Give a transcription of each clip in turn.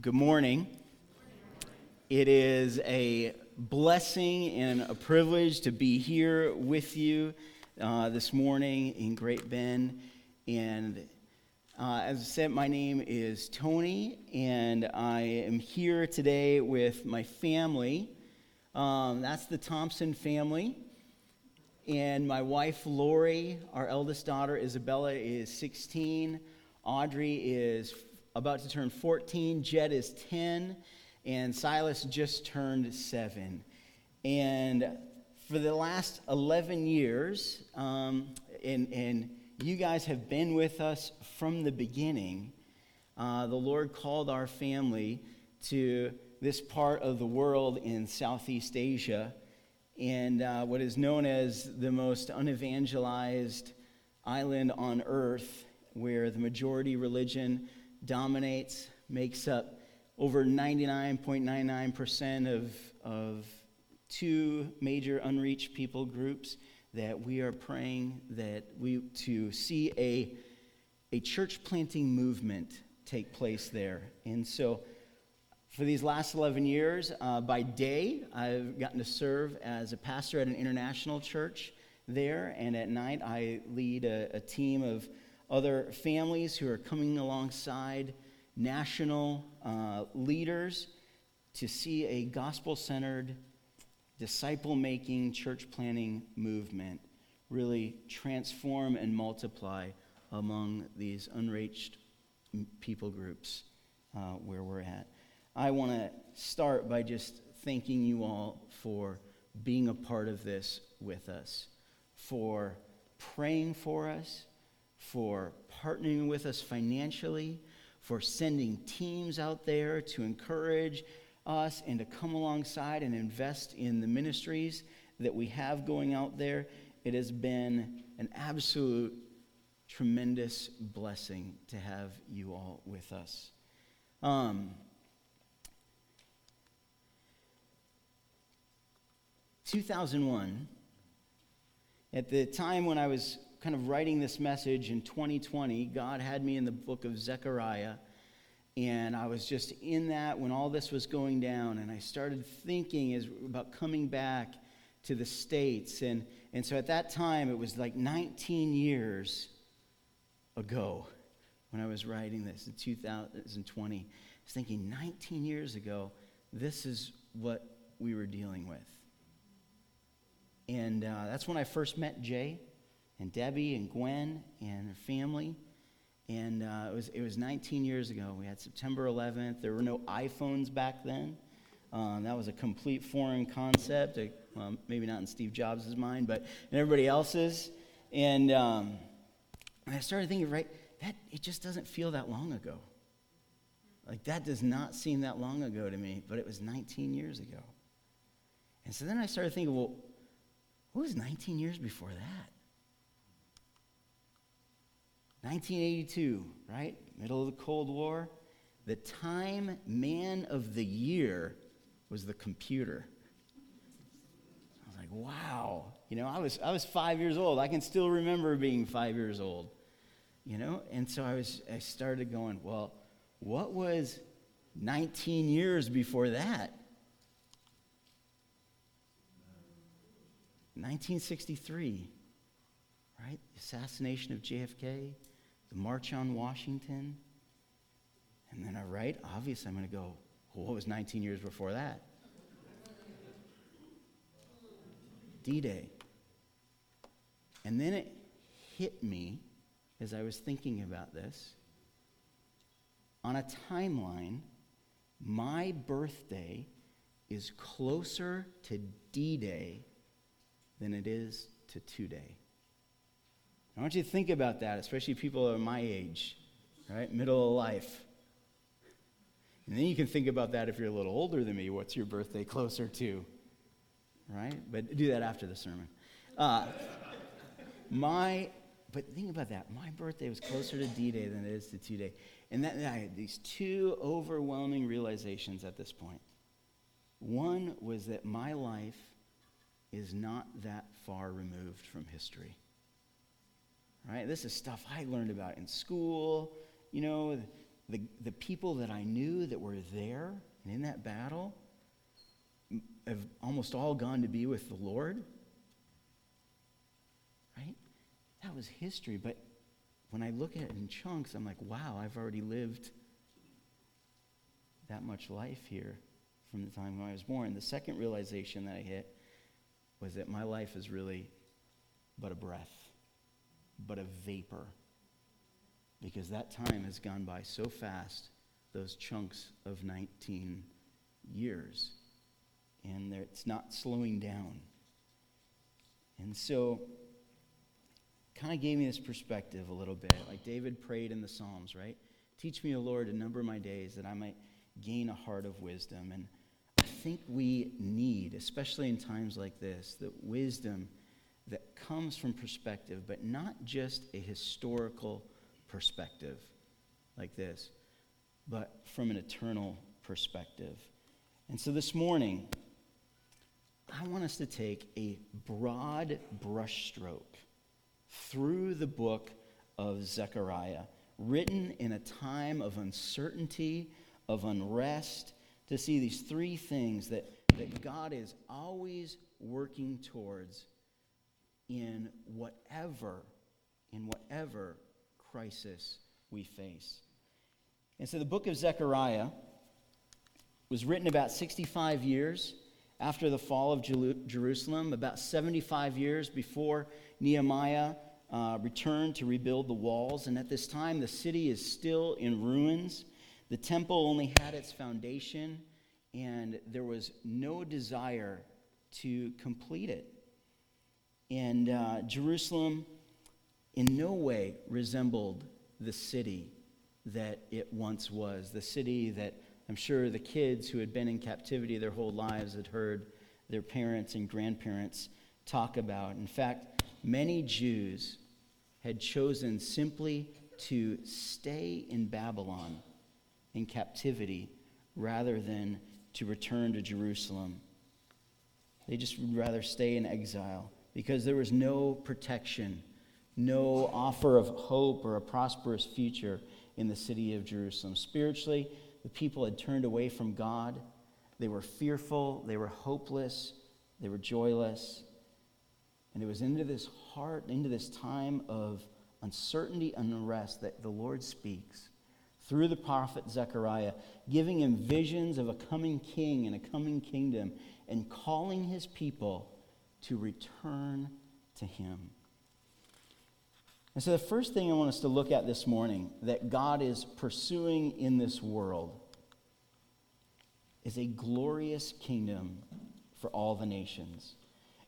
Good morning. It is a blessing and a privilege to be here with you uh, this morning in Great Bend. And uh, as I said, my name is Tony, and I am here today with my family. Um, that's the Thompson family. And my wife, Lori, our eldest daughter, Isabella, is 16. Audrey is about to turn 14. Jed is 10. And Silas just turned 7. And for the last 11 years, um, and, and you guys have been with us from the beginning, uh, the Lord called our family to this part of the world in Southeast Asia and uh, what is known as the most unevangelized island on earth, where the majority religion dominates, makes up over 99.99% of, of two major unreached people groups that we are praying that we to see a, a church planting movement take place there. And so for these last 11 years, uh, by day, I've gotten to serve as a pastor at an international church there, and at night, I lead a, a team of other families who are coming alongside national uh, leaders to see a gospel centered, disciple making, church planting movement really transform and multiply among these unreached people groups uh, where we're at. I want to start by just thanking you all for being a part of this with us, for praying for us, for partnering with us financially, for sending teams out there to encourage us and to come alongside and invest in the ministries that we have going out there. It has been an absolute tremendous blessing to have you all with us. Um, 2001, at the time when I was kind of writing this message in 2020, God had me in the book of Zechariah. And I was just in that when all this was going down. And I started thinking as, about coming back to the States. And, and so at that time, it was like 19 years ago when I was writing this in 2020. I was thinking, 19 years ago, this is what we were dealing with. And uh, that's when I first met Jay and Debbie and Gwen and her family. And uh, it, was, it was 19 years ago. We had September 11th. There were no iPhones back then. Um, that was a complete foreign concept. Well, maybe not in Steve Jobs' mind, but in everybody else's. And, um, and I started thinking, right, that it just doesn't feel that long ago. Like that does not seem that long ago to me, but it was 19 years ago. And so then I started thinking, well, what was 19 years before that? 1982, right? Middle of the Cold War. The Time Man of the Year was the computer. I was like, wow. You know, I was, I was five years old. I can still remember being five years old. You know, and so I was I started going, well, what was 19 years before that? 1963, right? The assassination of JFK, the March on Washington. And then I write, obviously, I'm going to go, well, what was 19 years before that? D Day. And then it hit me as I was thinking about this. On a timeline, my birthday is closer to D Day than it is to today. I want you to think about that, especially people of my age, right? Middle of life. And then you can think about that if you're a little older than me. What's your birthday closer to? Right? But do that after the sermon. Uh, my, but think about that. My birthday was closer to D Day than it is to 2 Day. And that, I had these two overwhelming realizations at this point. One was that my life is not that far removed from history. Right? This is stuff I learned about in school, you know, the, the people that I knew that were there and in that battle have almost all gone to be with the Lord. Right? That was history. But when I look at it in chunks, I'm like, wow, I've already lived that much life here from the time when I was born. The second realization that I hit was that my life is really but a breath, but a vapor. Because that time has gone by so fast, those chunks of 19 years. And it's not slowing down. And so, kind of gave me this perspective a little bit. Like David prayed in the Psalms, right? Teach me, O Lord, to number my days that I might gain a heart of wisdom. And I think we need, especially in times like this, that wisdom comes from perspective, but not just a historical perspective like this, but from an eternal perspective. And so this morning, I want us to take a broad brushstroke through the book of Zechariah, written in a time of uncertainty, of unrest, to see these three things that, that God is always working towards in whatever, in whatever crisis we face. And so the book of Zechariah was written about 65 years after the fall of Jerusalem, about 75 years before Nehemiah uh, returned to rebuild the walls. And at this time, the city is still in ruins. The temple only had its foundation, and there was no desire to complete it. And uh, Jerusalem in no way resembled the city that it once was, the city that I'm sure the kids who had been in captivity their whole lives had heard their parents and grandparents talk about. In fact, many Jews had chosen simply to stay in Babylon in captivity rather than to return to Jerusalem. They just would rather stay in exile because there was no protection, no offer of hope or a prosperous future in the city of Jerusalem. Spiritually, the people had turned away from God. They were fearful, they were hopeless, they were joyless. And it was into this heart, into this time of uncertainty and unrest that the Lord speaks through the prophet Zechariah, giving him visions of a coming king and a coming kingdom, and calling his people to return to him. And so, the first thing I want us to look at this morning that God is pursuing in this world is a glorious kingdom for all the nations.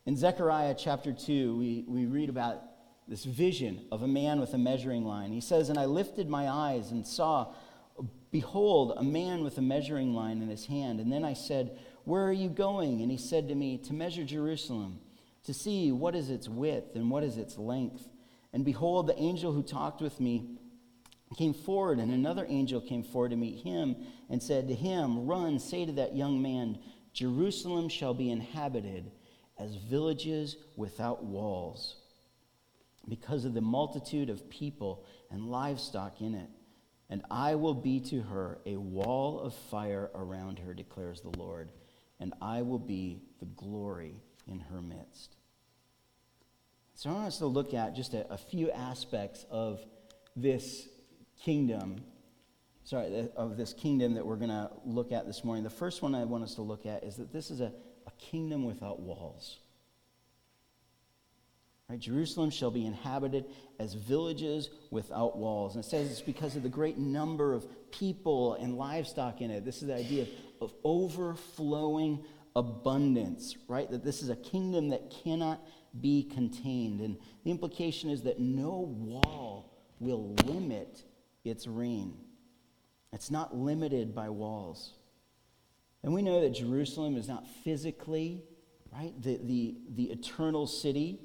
In Zechariah chapter 2, we, we read about this vision of a man with a measuring line. He says, And I lifted my eyes and saw, behold, a man with a measuring line in his hand. And then I said, Where are you going? And he said to me, To measure Jerusalem, to see what is its width and what is its length. And behold, the angel who talked with me came forward, and another angel came forward to meet him and said to him, Run, say to that young man, Jerusalem shall be inhabited as villages without walls, because of the multitude of people and livestock in it. And I will be to her a wall of fire around her, declares the Lord, and I will be the glory in her midst. So I want us to look at just a, a few aspects of this kingdom, sorry, of this kingdom that we're going to look at this morning. The first one I want us to look at is that this is a, a kingdom without walls. Right? Jerusalem shall be inhabited as villages without walls. And it says it's because of the great number of people and livestock in it. This is the idea of, of overflowing abundance, right? That this is a kingdom that cannot be contained. And the implication is that no wall will limit its reign. It's not limited by walls. And we know that Jerusalem is not physically, right, the, the, the eternal city,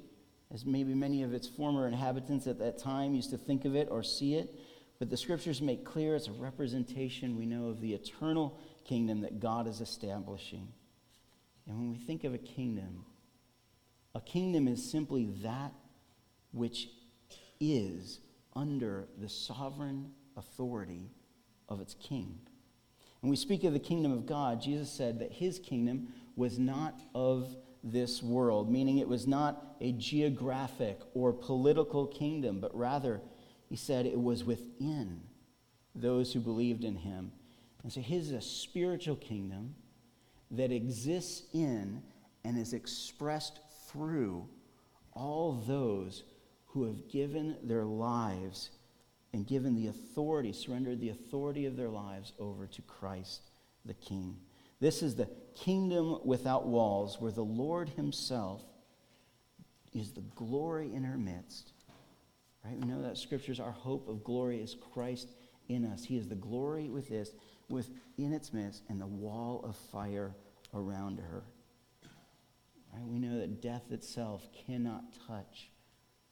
as maybe many of its former inhabitants at that time used to think of it or see it. But the scriptures make clear it's a representation, we know, of the eternal kingdom that God is establishing. And when we think of a kingdom, a kingdom is simply that which is under the sovereign authority of its king. When we speak of the kingdom of God, Jesus said that his kingdom was not of this world, meaning it was not a geographic or political kingdom, but rather, he said it was within those who believed in him. And so his is a spiritual kingdom that exists in and is expressed through all those who have given their lives and given the authority, surrendered the authority of their lives over to Christ the King. This is the kingdom without walls where the Lord Himself is the glory in our midst. Right? We know that scriptures, our hope of glory is Christ in us. He is the glory with this, within its midst, and the wall of fire around her. Right? We know that death itself cannot touch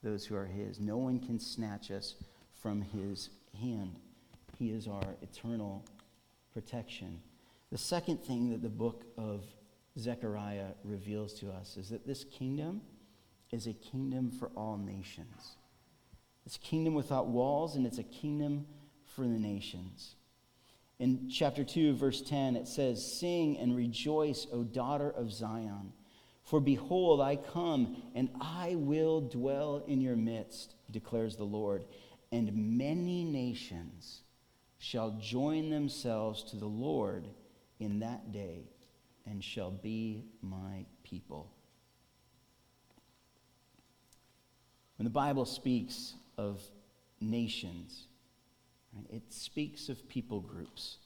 those who are His. No one can snatch us from His hand. He is our eternal protection. The second thing that the book of Zechariah reveals to us is that this kingdom is a kingdom for all nations. It's a kingdom without walls, and it's a kingdom for the nations. In chapter 2, verse 10, it says, Sing and rejoice, O daughter of Zion. For behold, I come, and I will dwell in your midst, declares the Lord. And many nations shall join themselves to the Lord in that day, and shall be my people. When the Bible speaks of nations, it speaks of people groups.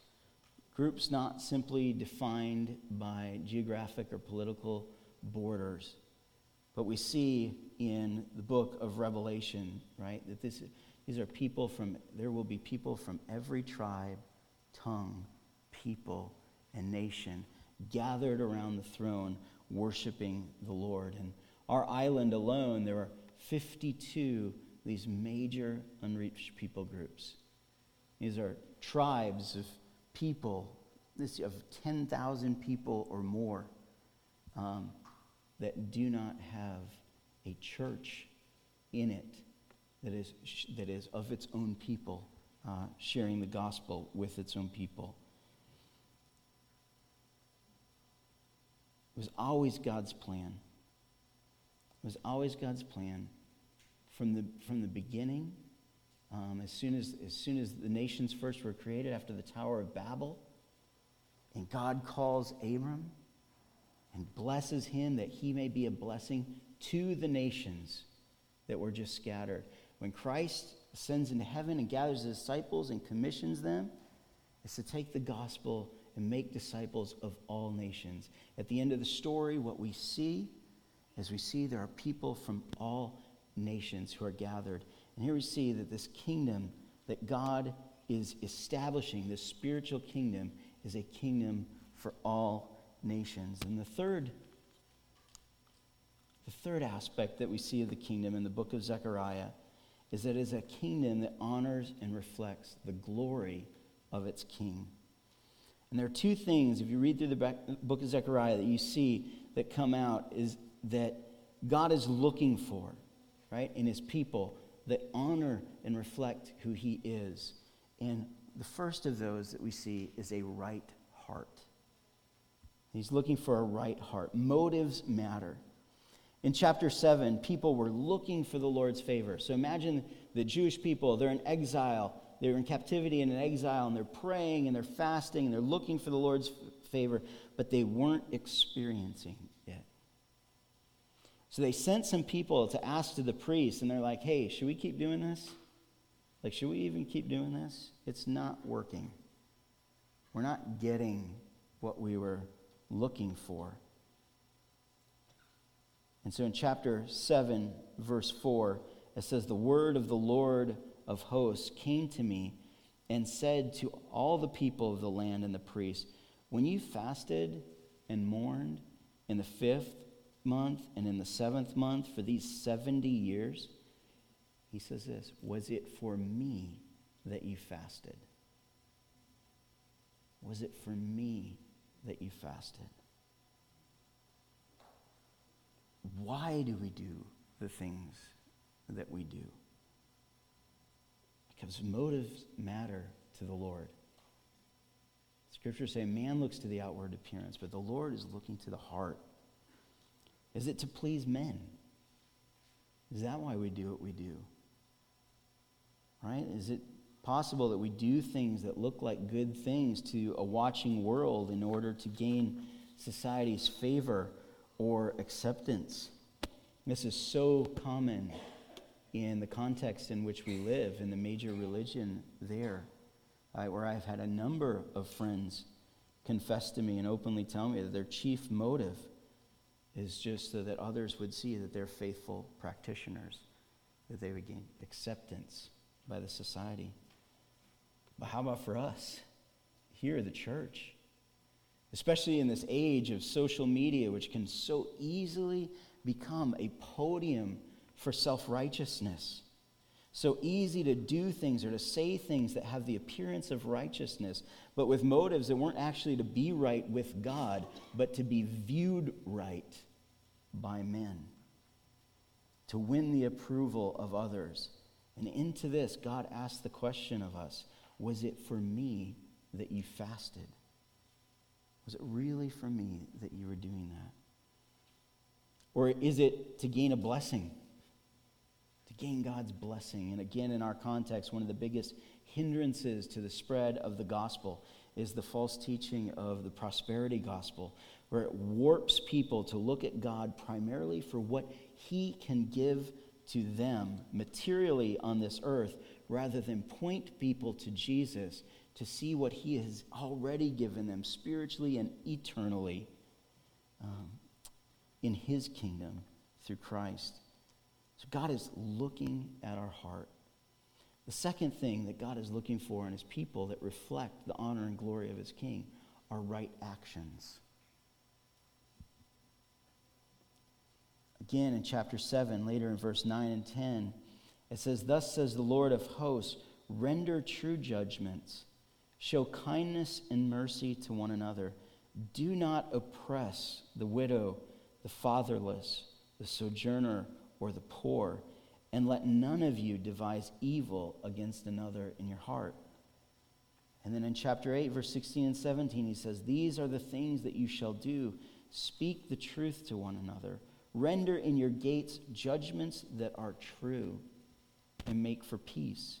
Groups not simply defined by geographic or political borders. But we see in the book of Revelation, right, that this, these are people from, there will be people from every tribe, tongue, people, and nation gathered around the throne worshiping the Lord. And our island alone, there are 52 these major unreached people groups. These are tribes of people, this of 10,000 people or more, um, that do not have a church in it that is, that is of its own people, uh, sharing the gospel with its own people. It was always God's plan. It was always God's plan from the, from the beginning. Um, as, soon as, as soon as the nations first were created after the Tower of Babel, and God calls Abram and blesses him that he may be a blessing to the nations that were just scattered. When Christ ascends into heaven and gathers his disciples and commissions them, is to take the gospel and make disciples of all nations. At the end of the story, what we see is we see there are people from all nations who are gathered. And here we see that this kingdom that God is establishing, this spiritual kingdom, is a kingdom for all nations. And the third, the third aspect that we see of the kingdom in the book of Zechariah is that it is a kingdom that honors and reflects the glory of its king. And there are two things, if you read through the book of Zechariah, that you see that come out is that God is looking for, right, in his people that honor and reflect who he is. And the first of those that we see is a right heart. He's looking for a right heart. Motives matter. In chapter 7, people were looking for the Lord's favor. So imagine the Jewish people, they're in exile, they're in captivity and in exile, and they're praying and they're fasting and they're looking for the Lord's favor, but they weren't experiencing. So they sent some people to ask to the priest, and they're like, hey, should we keep doing this? Like, should we even keep doing this? It's not working. We're not getting what we were looking for. And so in chapter 7, verse 4, it says, The word of the Lord of hosts came to me and said to all the people of the land and the priests, When you fasted and mourned in the fifth month and in the seventh month for these 70 years, he says this, Was it for me that you fasted? Was it for me that you fasted? Why do we do the things that we do? Because motives matter to the Lord. Scriptures say man looks to the outward appearance, but the Lord is looking to the heart. Is it to please men? Is that why we do what we do? Right? Is it possible that we do things that look like good things to a watching world in order to gain society's favor or acceptance? This is so common in the context in which we live, in the major religion there, uh, where I've had a number of friends confess to me and openly tell me that their chief motive is just so that others would see that they're faithful practitioners, that they would gain acceptance by the society. But how about for us here, at the church? Especially in this age of social media, which can so easily become a podium for self righteousness. So easy to do things or to say things that have the appearance of righteousness, but with motives that weren't actually to be right with God, but to be viewed right by men, to win the approval of others. And into this, God asked the question of us Was it for me that you fasted? Was it really for me that you were doing that? Or is it to gain a blessing? Gain God's blessing. And again, in our context, one of the biggest hindrances to the spread of the gospel is the false teaching of the prosperity gospel, where it warps people to look at God primarily for what he can give to them materially on this earth, rather than point people to Jesus to see what he has already given them spiritually and eternally. Um, in his kingdom through Christ. God is looking at our heart. The second thing that God is looking for in his people that reflect the honor and glory of his king are right actions. Again, in chapter 7, later in verse 9 and 10, it says, Thus says the Lord of hosts, render true judgments, show kindness and mercy to one another. Do not oppress the widow the fatherless, the sojourner, or the poor, and let none of you devise evil against another in your heart. And then in chapter 8, verse 16 and 17, he says, These are the things that you shall do. Speak the truth to one another. Render in your gates judgments that are true, and make for peace.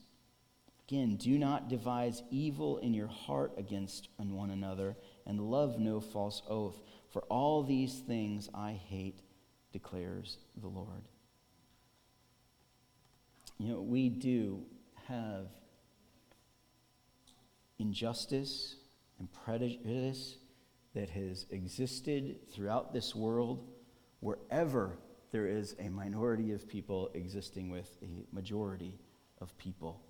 Again, do not devise evil in your heart against one another, and love no false oath. For all these things I hate, declares the Lord. You know, we do have injustice and prejudice that has existed throughout this world wherever there is a minority of people existing with a majority of people.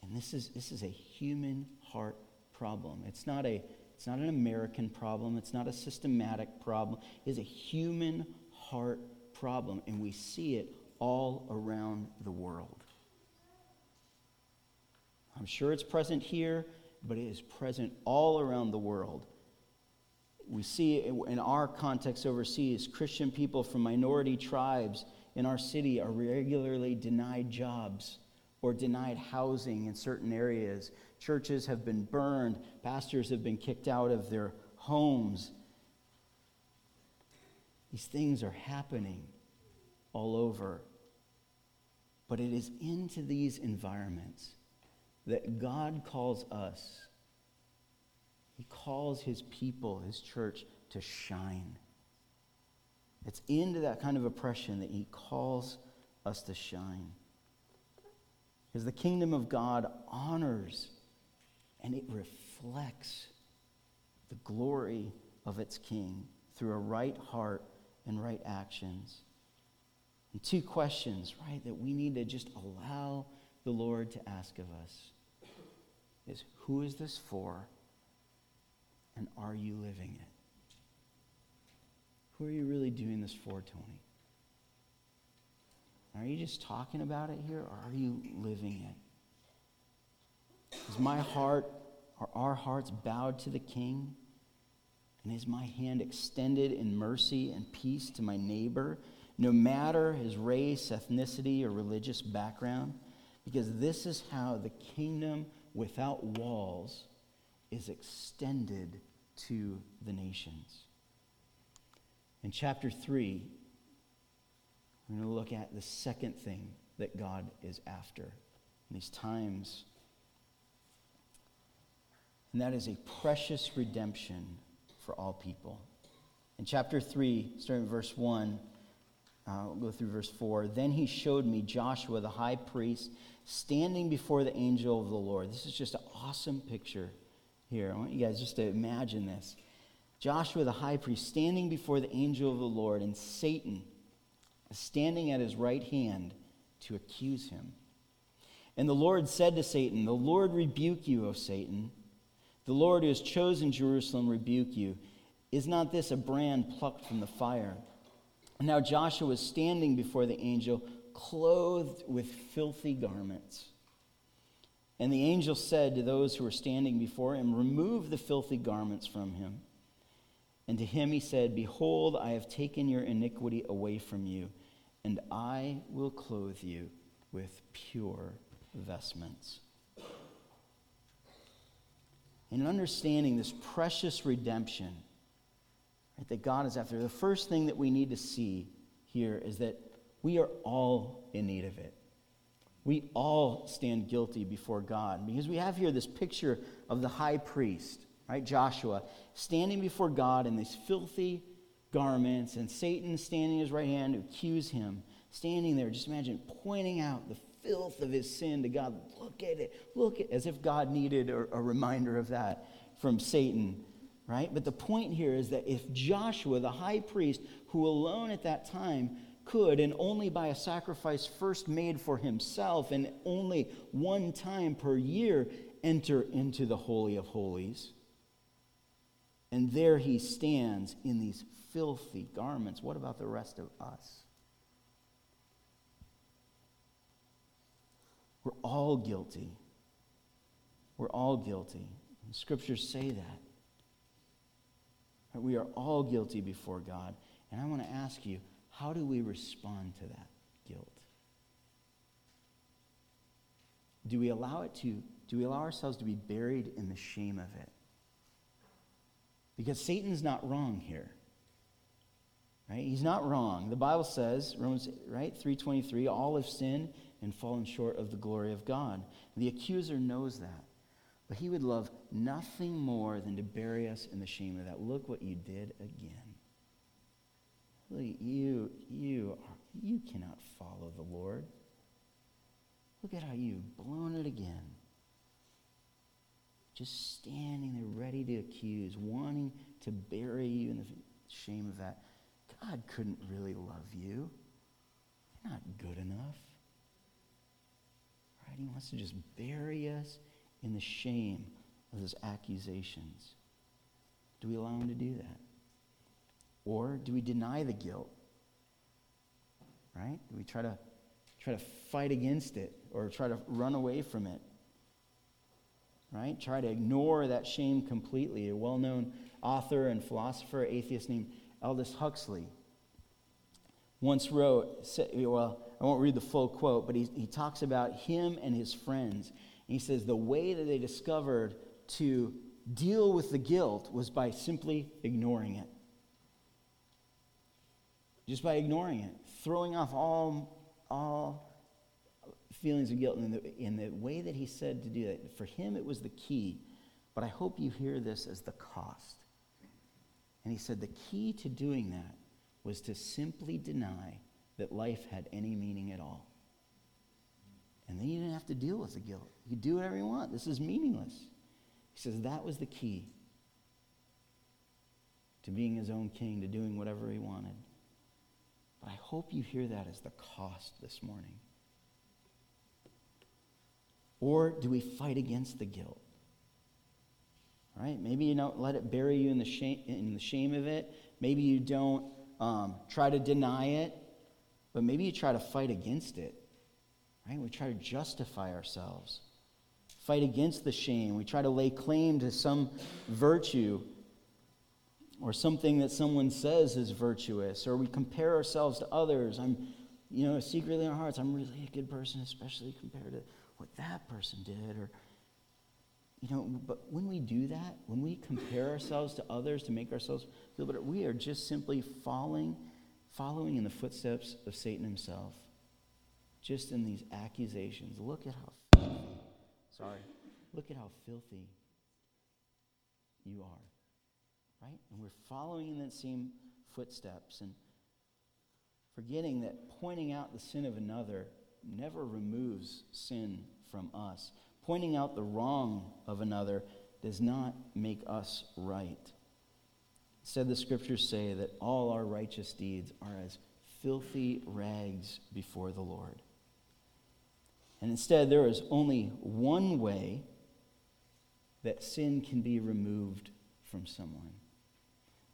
And this is, this is a human heart problem. It's not a it's not an American problem. It's not a systematic problem. It is a human heart problem, and we see it all around the world. I'm sure it's present here, but it is present all around the world. We see in our context overseas, Christian people from minority tribes in our city are regularly denied jobs or denied housing in certain areas Churches have been burned, pastors have been kicked out of their homes. These things are happening all over. But it is into these environments that God calls us. He calls his people, his church, to shine. It's into that kind of oppression that he calls us to shine. Because the kingdom of God honors and it reflects the glory of its king through a right heart and right actions. And two questions, right, that we need to just allow the Lord to ask of us is who is this for? And are you living it? Who are you really doing this for, Tony? Are you just talking about it here, or are you living it? Is my heart, are our hearts bowed to the King? And is my hand extended in mercy and peace to my neighbor, no matter his race, ethnicity, or religious background? Because this is how the kingdom without walls is extended to the nations. In chapter 3, we're going to look at the second thing that God is after in these times, and that is a precious redemption for all people. In chapter 3, starting verse 1, uh, we'll go through verse 4. Then he showed me Joshua, the high priest, standing before the angel of the Lord. This is just an awesome picture here. I want you guys just to imagine this. Joshua, the high priest, standing before the angel of the Lord, and Satan standing at his right hand to accuse him. And the Lord said to Satan, The Lord rebuke you, O Satan. The Lord who has chosen Jerusalem rebuke you. Is not this a brand plucked from the fire? Now Joshua was standing before the angel, clothed with filthy garments. And the angel said to those who were standing before him, Remove the filthy garments from him. And to him he said, Behold, I have taken your iniquity away from you, and I will clothe you with pure vestments. In understanding this precious redemption right, that God is after, the first thing that we need to see here is that we are all in need of it. We all stand guilty before God because we have here this picture of the high priest, right, Joshua, standing before God in these filthy garments, and Satan standing at his right hand to accuse him, standing there, just imagine pointing out the filth of his sin to God. Look at it. Look at as if God needed a, a reminder of that from Satan, right? But the point here is that if Joshua, the high priest, who alone at that time could, and only by a sacrifice first made for himself, and only one time per year, enter into the Holy of Holies. And there he stands in these filthy garments. What about the rest of us? We're all guilty. We're all guilty. The scriptures say that. We are all guilty before God. And I want to ask you, how do we respond to that guilt? Do we allow it to, do we allow ourselves to be buried in the shame of it? Because Satan's not wrong here. Right? He's not wrong. The Bible says, Romans, right, 323, all have sinned and fallen short of the glory of God. The accuser knows that. But he would love nothing more than to bury us in the shame of that. Look what you did again. Look, you, you, you cannot follow the Lord. Look at how you've blown it again. Just standing there ready to accuse, wanting to bury you in the shame of that. God couldn't really love you. You're not good enough. Right? He wants to just bury us in the shame of those accusations. Do we allow him to do that? Or do we deny the guilt? Right? Do we try to try to fight against it or try to run away from it? Right? Try to ignore that shame completely. A well-known author and philosopher, atheist named Aldous Huxley once wrote, well, I won't read the full quote, but he, he talks about him and his friends. He says the way that they discovered to deal with the guilt was by simply ignoring it. Just by ignoring it, throwing off all, all feelings of guilt. And the, in the way that he said to do that, for him it was the key. But I hope you hear this as the cost. And he said the key to doing that was to simply deny that life had any meaning at all. And then you didn't have to deal with the guilt. You do whatever you want. This is meaningless. He says that was the key to being his own king, to doing whatever he wanted. But I hope you hear that as the cost this morning. Or do we fight against the guilt? Right? Maybe you don't let it bury you in the shame, in the shame of it. Maybe you don't um, try to deny it, but maybe you try to fight against it. Right? We try to justify ourselves, fight against the shame. We try to lay claim to some virtue or something that someone says is virtuous, or we compare ourselves to others. I'm, you know, secretly in our hearts, I'm really a good person, especially compared to what that person did. Or you know, but when we do that, when we compare ourselves to others to make ourselves feel better, we are just simply following, following in the footsteps of Satan himself. Just in these accusations. Look at how sorry. Look at how filthy you are. Right? And we're following in that same footsteps and forgetting that pointing out the sin of another never removes sin from us. Pointing out the wrong of another does not make us right. Instead, the scriptures say that all our righteous deeds are as filthy rags before the Lord. And instead, there is only one way that sin can be removed from someone.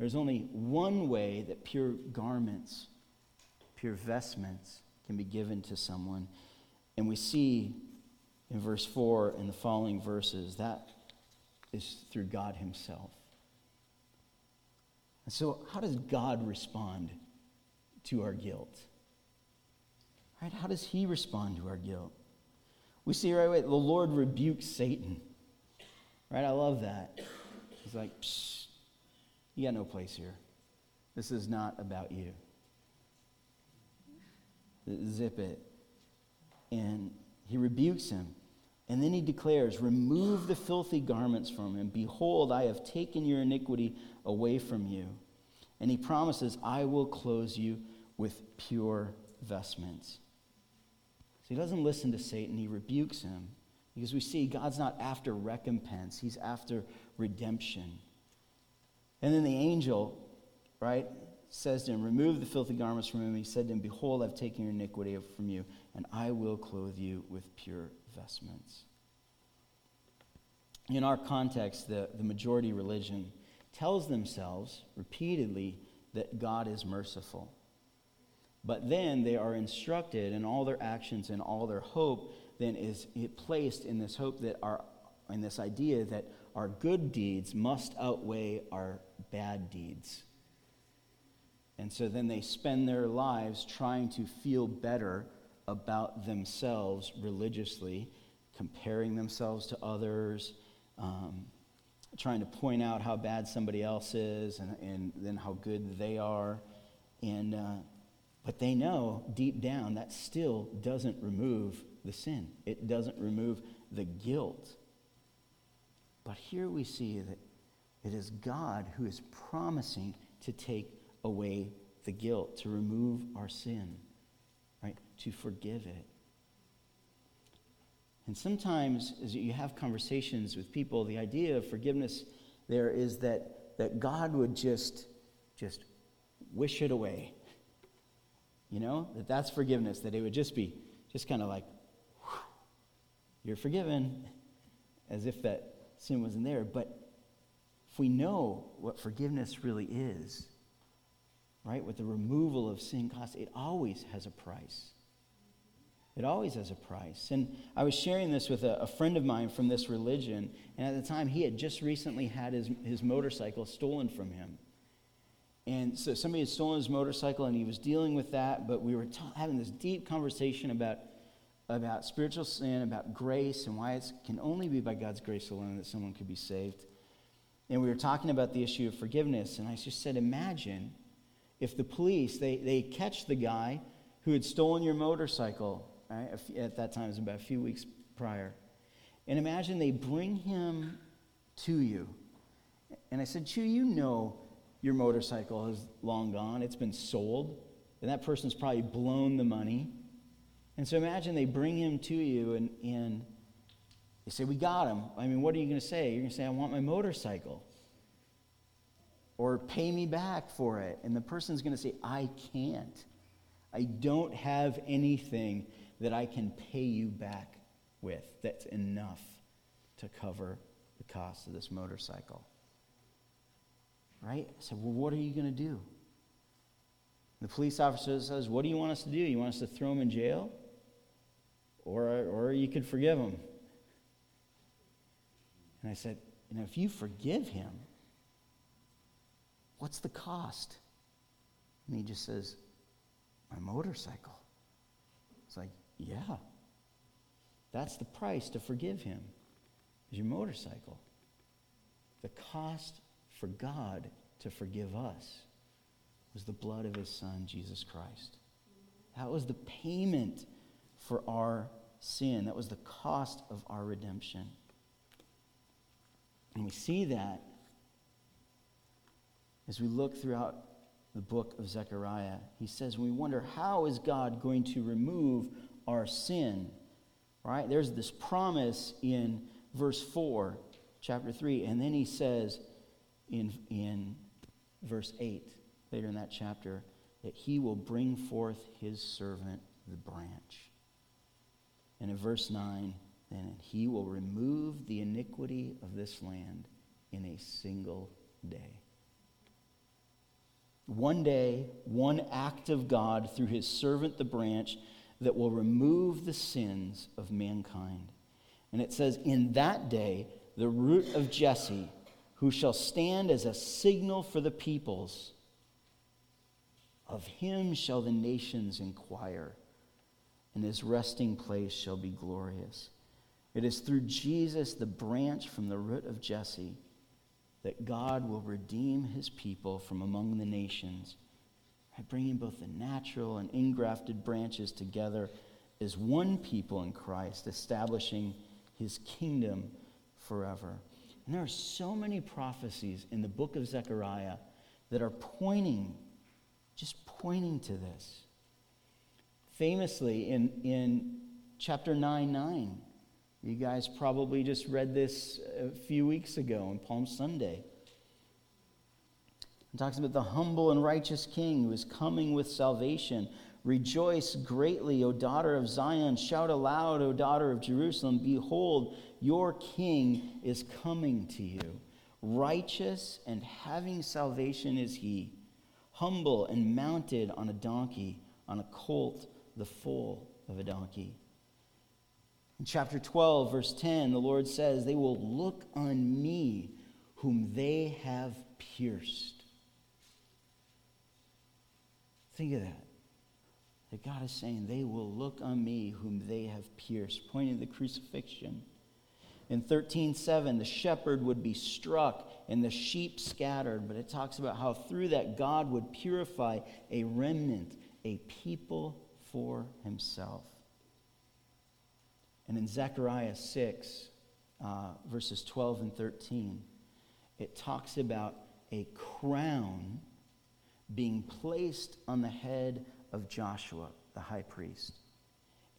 There's only one way that pure garments, pure vestments, can be given to someone. And we see in verse 4 and the following verses that is through God Himself. And so, how does God respond to our guilt? Right? How does He respond to our guilt? We see right away the Lord rebukes Satan. Right? I love that. He's like, Psh, you got no place here. This is not about you. Zip it. And he rebukes him. And then he declares, Remove the filthy garments from him. Behold, I have taken your iniquity away from you. And he promises, I will clothe you with pure vestments. So he doesn't listen to Satan, he rebukes him. Because we see God's not after recompense, he's after redemption. And then the angel, right, says to him, Remove the filthy garments from him. He said to him, Behold, I've taken your iniquity from you, and I will clothe you with pure vestments. In our context, the, the majority religion tells themselves repeatedly that God is merciful. But then they are instructed in all their actions and all their hope then is placed in this hope that our in this idea that our good deeds must outweigh our bad deeds. And so then they spend their lives trying to feel better about themselves religiously, comparing themselves to others, um, trying to point out how bad somebody else is and, and then how good they are. And, uh, but they know deep down that still doesn't remove the sin, it doesn't remove the guilt. But here we see that it is God who is promising to take away the guilt, to remove our sin, right? To forgive it. And sometimes, as you have conversations with people, the idea of forgiveness there is that, that God would just, just wish it away. You know, that that's forgiveness, that it would just be just kind of like, you're forgiven, as if that sin wasn't there. But if we know what forgiveness really is, right, what the removal of sin costs, it always has a price. It always has a price. And I was sharing this with a, a, friend of mine from this religion, and at the time he had just recently had his, his motorcycle stolen from him. And so somebody had stolen his motorcycle, and he was dealing with that, but we were ta- having this deep conversation about about spiritual sin, about grace, and why it can only be by God's grace alone that someone could be saved. And we were talking about the issue of forgiveness, and I just said, imagine if the police, they, they catch the guy who had stolen your motorcycle, right? At that time, it was about a few weeks prior. And imagine they bring him to you. And I said, Chu, you know your motorcycle is long gone. It's been sold. And that person's probably blown the money. And so imagine they bring him to you and, and they say, We got him. I mean, what are you going to say? You're going to say, I want my motorcycle. Or pay me back for it. And the person's going to say, I can't. I don't have anything that I can pay you back with that's enough to cover the cost of this motorcycle. Right? I said, Well, what are you going to do? The police officer says, What do you want us to do? You want us to throw him in jail? or, or you could forgive him. And I said, you know, if you forgive him, what's the cost? And he just says, my motorcycle. It's like, yeah, that's the price to forgive him. is your motorcycle. The cost for God to forgive us was the blood of his son, Jesus Christ. That was the payment for our sin. That was the cost of our redemption. And we see that as we look throughout the book of Zechariah. He says, we wonder, how is God going to remove our sin? Right? There's this promise in verse 4, chapter 3. And then he says in, in verse 8, later in that chapter, that he will bring forth his servant, the branch. And in verse 9, then he will remove the iniquity of this land in a single day. One day, one act of God through his servant, the branch, that will remove the sins of mankind. And it says, In that day, the root of Jesse, who shall stand as a signal for the peoples, of him shall the nations inquire, and his resting place shall be glorious. It is through Jesus, the branch from the root of Jesse, that God will redeem his people from among the nations, By bringing both the natural and ingrafted branches together as one people in Christ, establishing his kingdom forever. And there are so many prophecies in the book of Zechariah that are pointing, just pointing to this. Famously, in, in chapter 9 9, you guys probably just read this a few weeks ago on Palm Sunday. It talks about the humble and righteous king who is coming with salvation. Rejoice greatly, O daughter of Zion. Shout aloud, O daughter of Jerusalem. Behold, your king is coming to you. Righteous and having salvation is he, humble and mounted on a donkey, on a colt, the foal of a donkey. In chapter 12, verse 10, the Lord says, They will look on me whom they have pierced. Think of that. That God is saying, They will look on me whom they have pierced, pointing to the crucifixion. In 13:7, the shepherd would be struck and the sheep scattered, but it talks about how through that God would purify a remnant, a people for himself. And in Zechariah 6, uh, verses 12 and 13, it talks about a crown being placed on the head of Joshua, the high priest.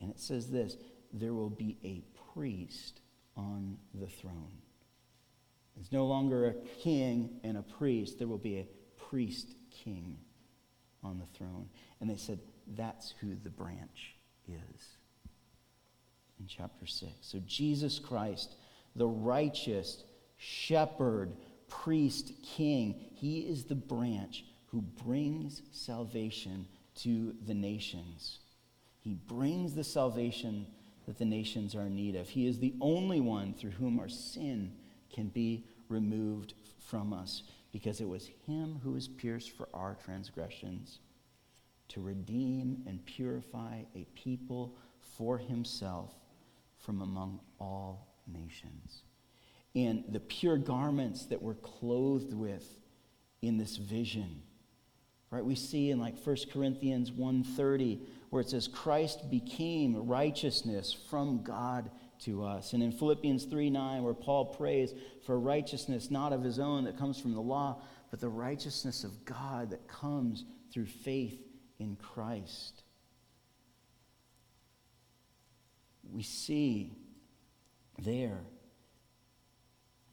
And it says this there will be a priest on the throne. There's no longer a king and a priest, there will be a priest king on the throne. And they said, that's who the branch is in chapter 6. So Jesus Christ, the righteous shepherd, priest, king, he is the branch who brings salvation to the nations. He brings the salvation that the nations are in need of. He is the only one through whom our sin can be removed from us because it was him who was pierced for our transgressions to redeem and purify a people for himself from among all nations. And the pure garments that we're clothed with in this vision. Right? We see in like 1 Corinthians 1:30 where it says Christ became righteousness from God to us. And in Philippians 3:9 where Paul prays for righteousness not of his own that comes from the law, but the righteousness of God that comes through faith in Christ. we see there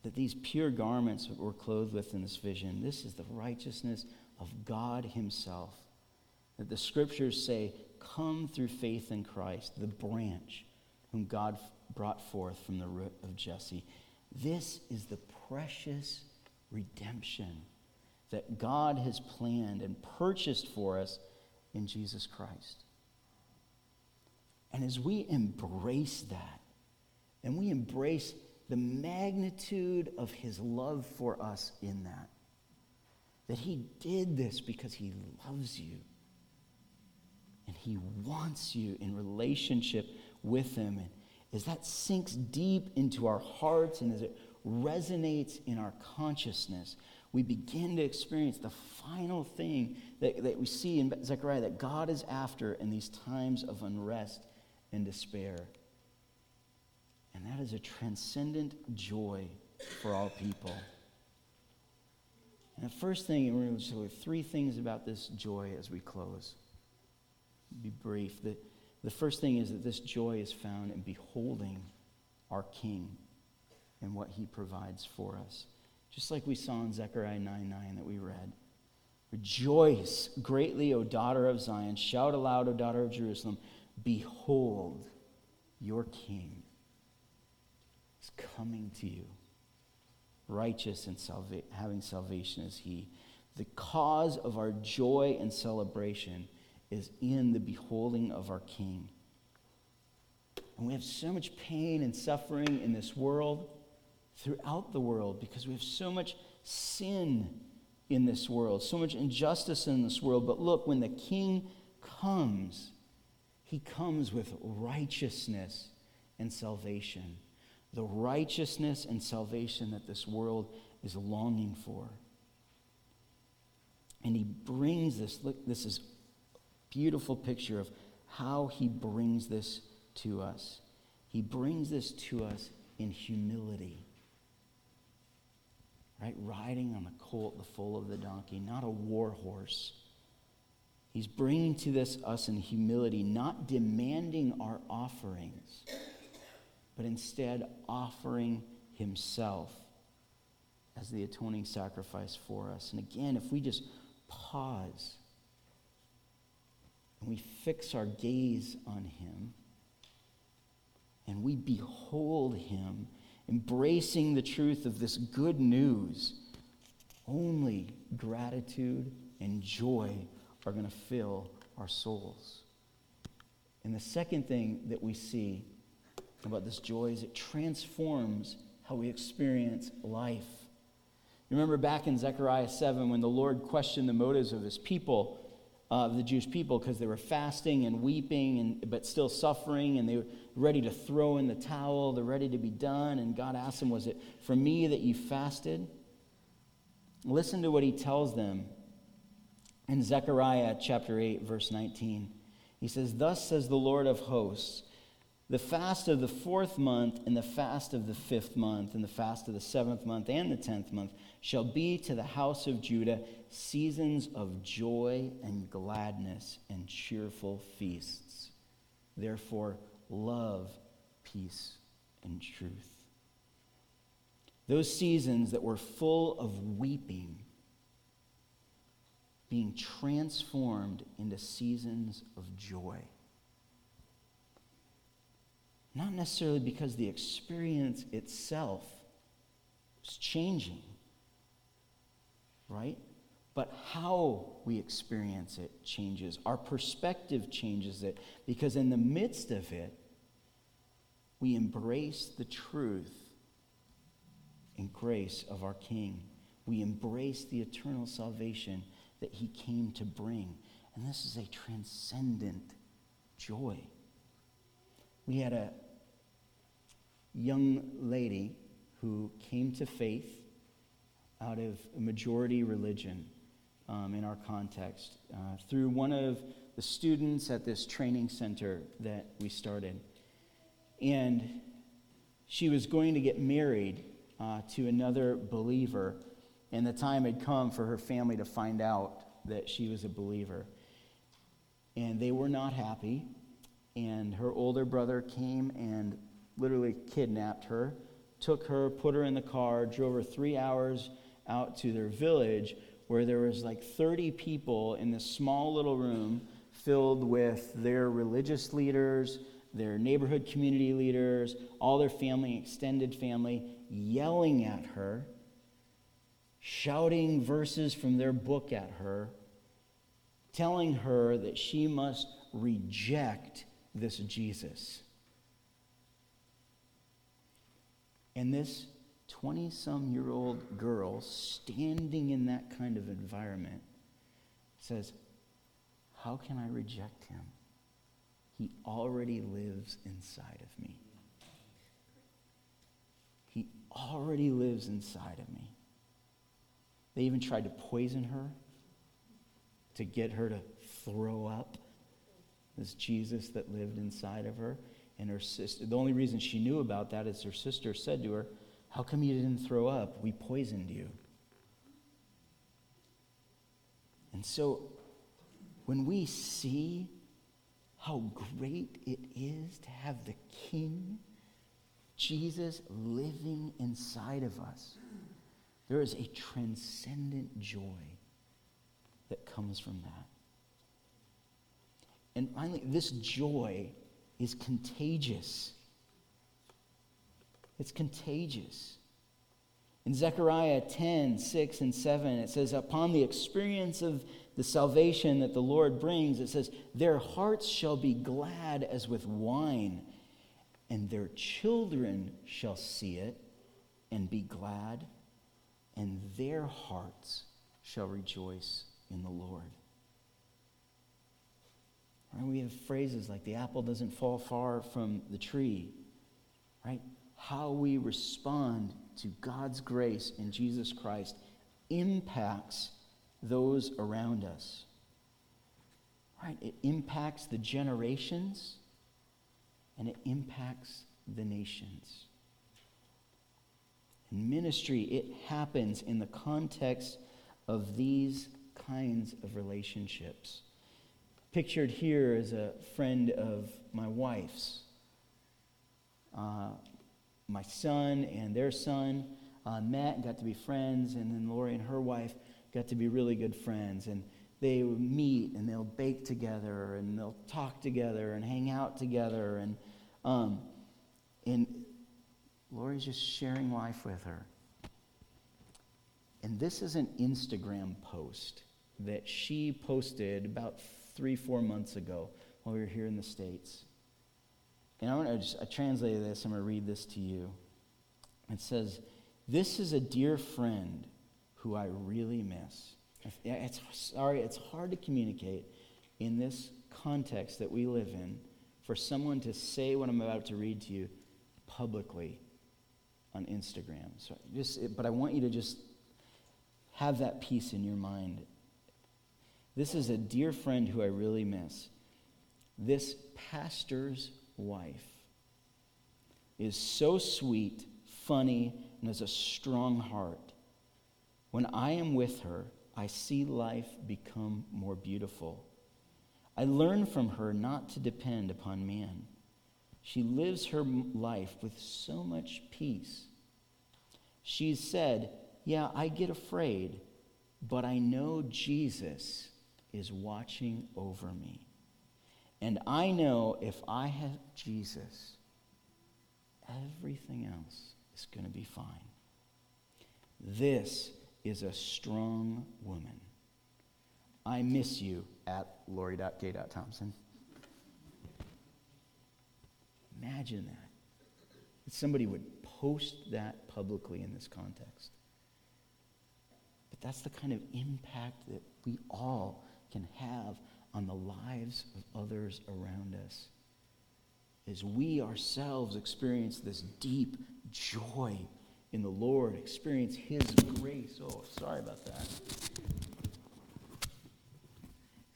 that these pure garments that we're clothed with in this vision, this is the righteousness of God Himself. That the scriptures say, come through faith in Christ, the branch whom God brought forth from the root of Jesse. This is the precious redemption that God has planned and purchased for us in Jesus Christ. And as we embrace that, and we embrace the magnitude of his love for us in that, that he did this because he loves you and he wants you in relationship with him. And, as that sinks deep into our hearts and as it resonates in our consciousness, we begin to experience the final thing that, that we see in Zechariah that God is after in these times of unrest and despair. And that is a transcendent joy for all people. And the first thing, and we're going to show three things about this joy as we close. Be brief. The, the first thing is that this joy is found in beholding our King and what he provides for us. Just like we saw in Zechariah 9 9 that we read. Rejoice greatly, O daughter of Zion. Shout aloud, O daughter of Jerusalem. Behold, your King is coming to you. Righteous and salva- having salvation is he. The cause of our joy and celebration is in the beholding of our King. And we have so much pain and suffering in this world, throughout the world, because we have so much sin in this world, so much injustice in this world. But look, when the King comes, he comes with righteousness and salvation. The righteousness and salvation that this world is longing for. And he brings this, look, this is beautiful picture of how he brings this to us. He brings this to us in humility. Right? Riding on the colt, the foal of the donkey, not a war horse. He's bringing to this us in humility, not demanding our offerings, but instead offering himself as the atoning sacrifice for us. And again, if we just pause and we fix our gaze on him and we behold him embracing the truth of this good news, only gratitude and joy are going to fill our souls. And the second thing that we see about this joy is it transforms how we experience life. Remember back in Zechariah 7 when the Lord questioned the motives of his people, uh, the Jewish people, because they were fasting and weeping, and, but still suffering, and they were ready to throw in the towel, they're ready to be done. And God asked them, Was it for me that you fasted? Listen to what he tells them in Zechariah chapter 8, verse 19. He says, Thus says the Lord of hosts, the fast of the fourth month, and the fast of the fifth month, and the fast of the seventh month, and the tenth month shall be to the house of Judah seasons of joy and gladness and cheerful feasts. Therefore, love, peace, and truth. Those seasons that were full of weeping being transformed into seasons of joy. Not necessarily because the experience itself is changing, right? But how we experience it changes. Our perspective changes it because in the midst of it, we embrace the truth and grace of our King. We embrace the eternal salvation that he came to bring. And this is a transcendent joy. We had a young lady who came to faith out of majority religion um, in our context uh, through one of the students at this training center that we started. And she was going to get married uh, to another believer, and the time had come for her family to find out that she was a believer. And they were not happy, and her older brother came and literally kidnapped her, took her, put her in the car, drove her three hours out to their village where there was like 30 people in this small little room filled with their religious leaders, their neighborhood community leaders, all their family, extended family, yelling at her, shouting verses from their book at her, telling her that she must reject this Jesus. And this 20 some year old girl standing in that kind of environment says, How can I reject him? He already lives inside of me. He already lives inside of me. They even tried to poison her to get her to throw up this Jesus that lived inside of her. And her sister, the only reason she knew about that is her sister said to her, How come you didn't throw up? We poisoned you. And so when we see how great it is to have the King, Jesus, living inside of us, there is a transcendent joy that comes from that. And finally, this joy is contagious. It's contagious. In Zechariah 10, 6 and 7, it says, Upon the experience of the salvation that the Lord brings, it says, Their hearts shall be glad as with wine, and their children shall see it and be glad, and their hearts shall rejoice in the Lord. Right? We have phrases like the apple doesn't fall far from the tree, right? How we respond to God's grace in Jesus Christ impacts those around us. Right? It impacts the generations and it impacts the nations. In ministry, it happens in the context of these kinds of relationships. Pictured here is a friend of my wife's. Uh, my son and their son uh, met and got to be friends, and then Lori and her wife got to be really good friends. And they would meet and they'll bake together and they'll talk together and hang out together. And, um, and Lori's just sharing life with her. And this is an Instagram post that she posted about three, four months ago while we were here in the States. And I want to just I translated this. I'm going to read this to you. It says, "This is a dear friend who I really miss." It's sorry, it's hard to communicate in this context that we live in for someone to say what I'm about to read to you publicly on Instagram. So just, but I want you to just have that peace in your mind this is a dear friend who I really miss. This pastor's wife is so sweet, funny, and has a strong heart. When I am with her, I see life become more beautiful. I learn from her not to depend upon man. She lives her life with so much peace. She's said, Yeah, I get afraid, but I know Jesus is watching over me. And I know if I have Jesus, everything else is going to be fine. This is a strong woman. I miss you at lori.k.thompson. Imagine that. That somebody would post that publicly in this context. But that's the kind of impact that we all can have on the lives of others around us as we ourselves experience this deep joy in the Lord, experience His grace. Oh, sorry about that.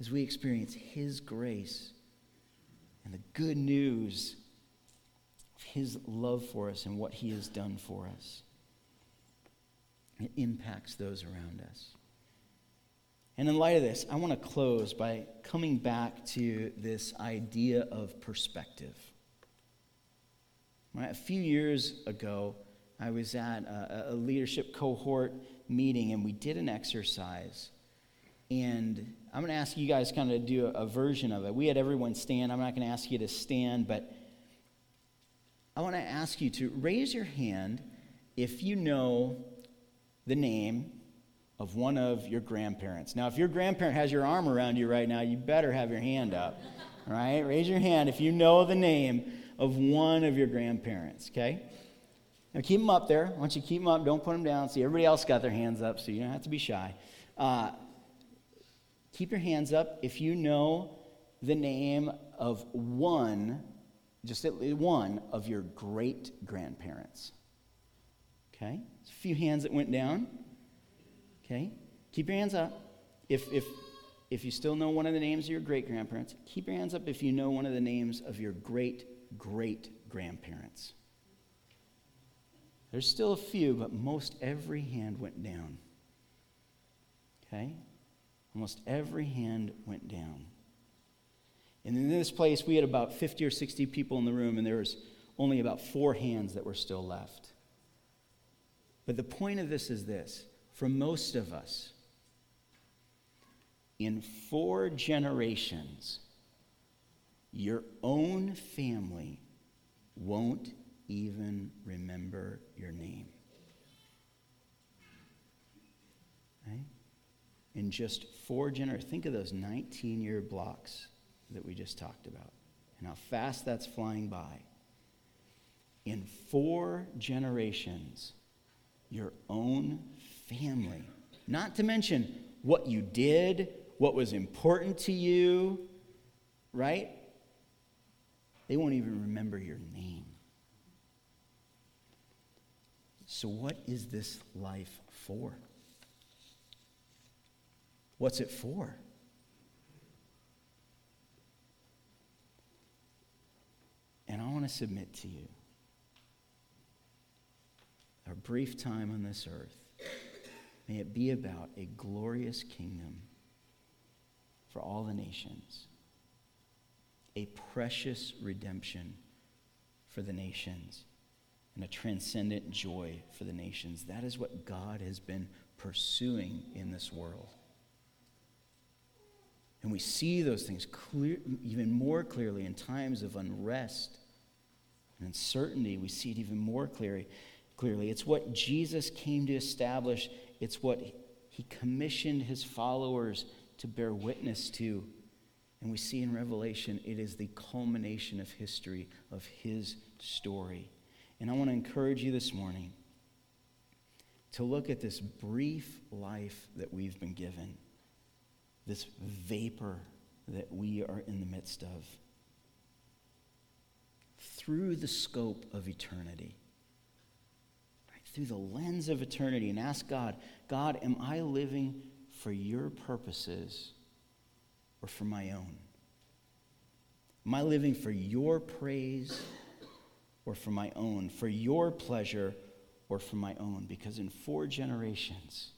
As we experience His grace and the good news of His love for us and what He has done for us, it impacts those around us. And in light of this, I want to close by coming back to this idea of perspective. Right? A few years ago, I was at a, a leadership cohort meeting and we did an exercise. And I'm going to ask you guys kind of do a, a version of it. We had everyone stand. I'm not going to ask you to stand, but I want to ask you to raise your hand if you know the name of one of your grandparents. Now, if your grandparent has your arm around you right now, you better have your hand up. right? Raise your hand if you know the name of one of your grandparents, okay? Now, keep them up there. Once you keep them up. Don't put them down. See, everybody else got their hands up, so you don't have to be shy. Uh, keep your hands up if you know the name of one, just at least one, of your great grandparents. Okay? A few hands that went down. Okay? Keep your hands up. If, if, if you still know one of the names of your great grandparents, keep your hands up if you know one of the names of your great great grandparents. There's still a few, but most every hand went down. Okay? Almost every hand went down. And in this place, we had about 50 or 60 people in the room, and there was only about four hands that were still left. But the point of this is this for most of us, in four generations, your own family won't even remember your name. Right? In just four generations, think of those 19 year blocks that we just talked about and how fast that's flying by. In four generations, your own family, not to mention what you did, what was important to you, right? They won't even remember your name. So, what is this life for? What's it for? And I want to submit to you our brief time on this earth, may it be about a glorious kingdom for all the nations, a precious redemption for the nations, and a transcendent joy for the nations. That is what God has been pursuing in this world. And we see those things clear, even more clearly in times of unrest and uncertainty. We see it even more clearly. Clearly, it's what Jesus came to establish. It's what he commissioned his followers to bear witness to. And we see in Revelation, it is the culmination of history, of his story. And I want to encourage you this morning to look at this brief life that we've been given this vapor that we are in the midst of through the scope of eternity? Through the lens of eternity, and ask God, God, am I living for your purposes or for my own? Am I living for your praise or for my own? For your pleasure or for my own? Because in four generations,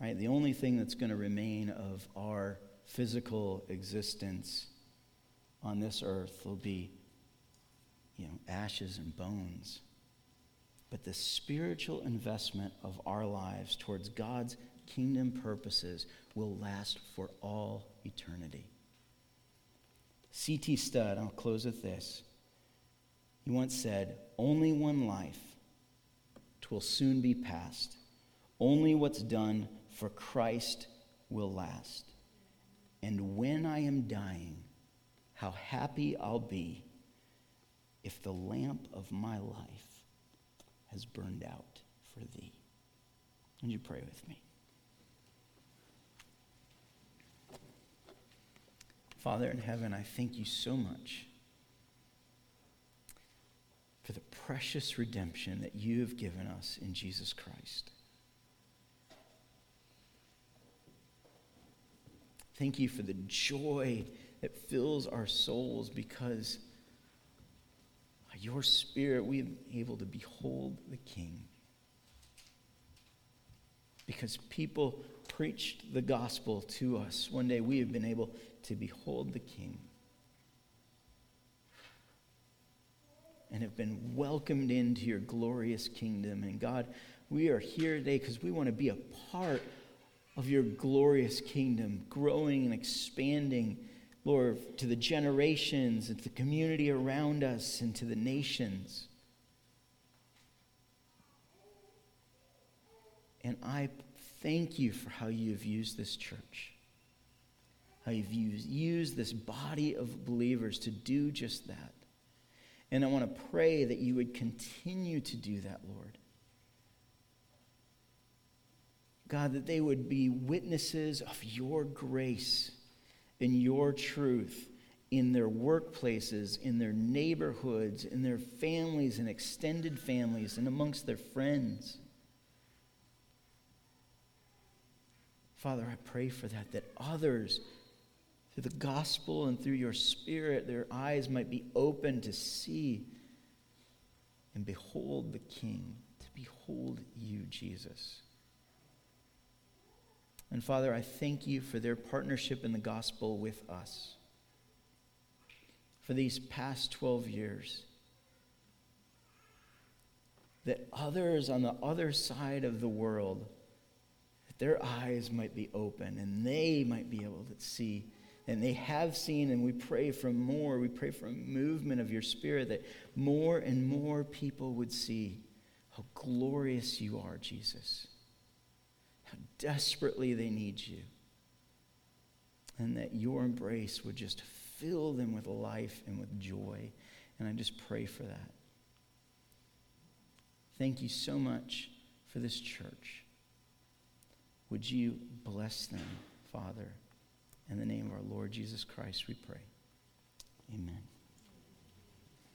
right? The only thing that's going to remain of our physical existence on this earth will be, you know, ashes and bones. But the spiritual investment of our lives towards God's kingdom purposes will last for all eternity. C.T. Studd, I'll close with this. He once said, Only one life, twill soon be past. Only what's done for Christ will last. And when I am dying, how happy I'll be if the lamp of my life has burned out for thee. Would you pray with me? Father in heaven, I thank you so much for the precious redemption that you have given us in Jesus Christ. Thank you for the joy that fills our souls because your Spirit we have been able to behold the King. Because people preached the gospel to us. One day we have been able to behold the King and have been welcomed into your glorious kingdom. And God, we are here today because we want to be a part of your glorious kingdom, growing and expanding, Lord, to the generations and to the community around us and to the nations. And I thank you for how you have used this church, how you've used, used this body of believers to do just that. And I want to pray that you would continue to do that, Lord. God, that they would be witnesses of your grace and your truth in their workplaces, in their neighborhoods, in their families and extended families, and amongst their friends. Father, I pray for that, that others, through the gospel and through your spirit, their eyes might be open to see and behold the King, to behold you, Jesus. And Father, I thank you for their partnership in the gospel with us for these past 12 years. That others on the other side of the world, that their eyes might be open and they might be able to see. And they have seen, and we pray for more. We pray for a movement of your spirit that more and more people would see how glorious you are, Jesus. Desperately they need you. And that your embrace would just fill them with life and with joy. And I just pray for that. Thank you so much for this church. Would you bless them, Father? In the name of our Lord Jesus Christ, we pray. Amen.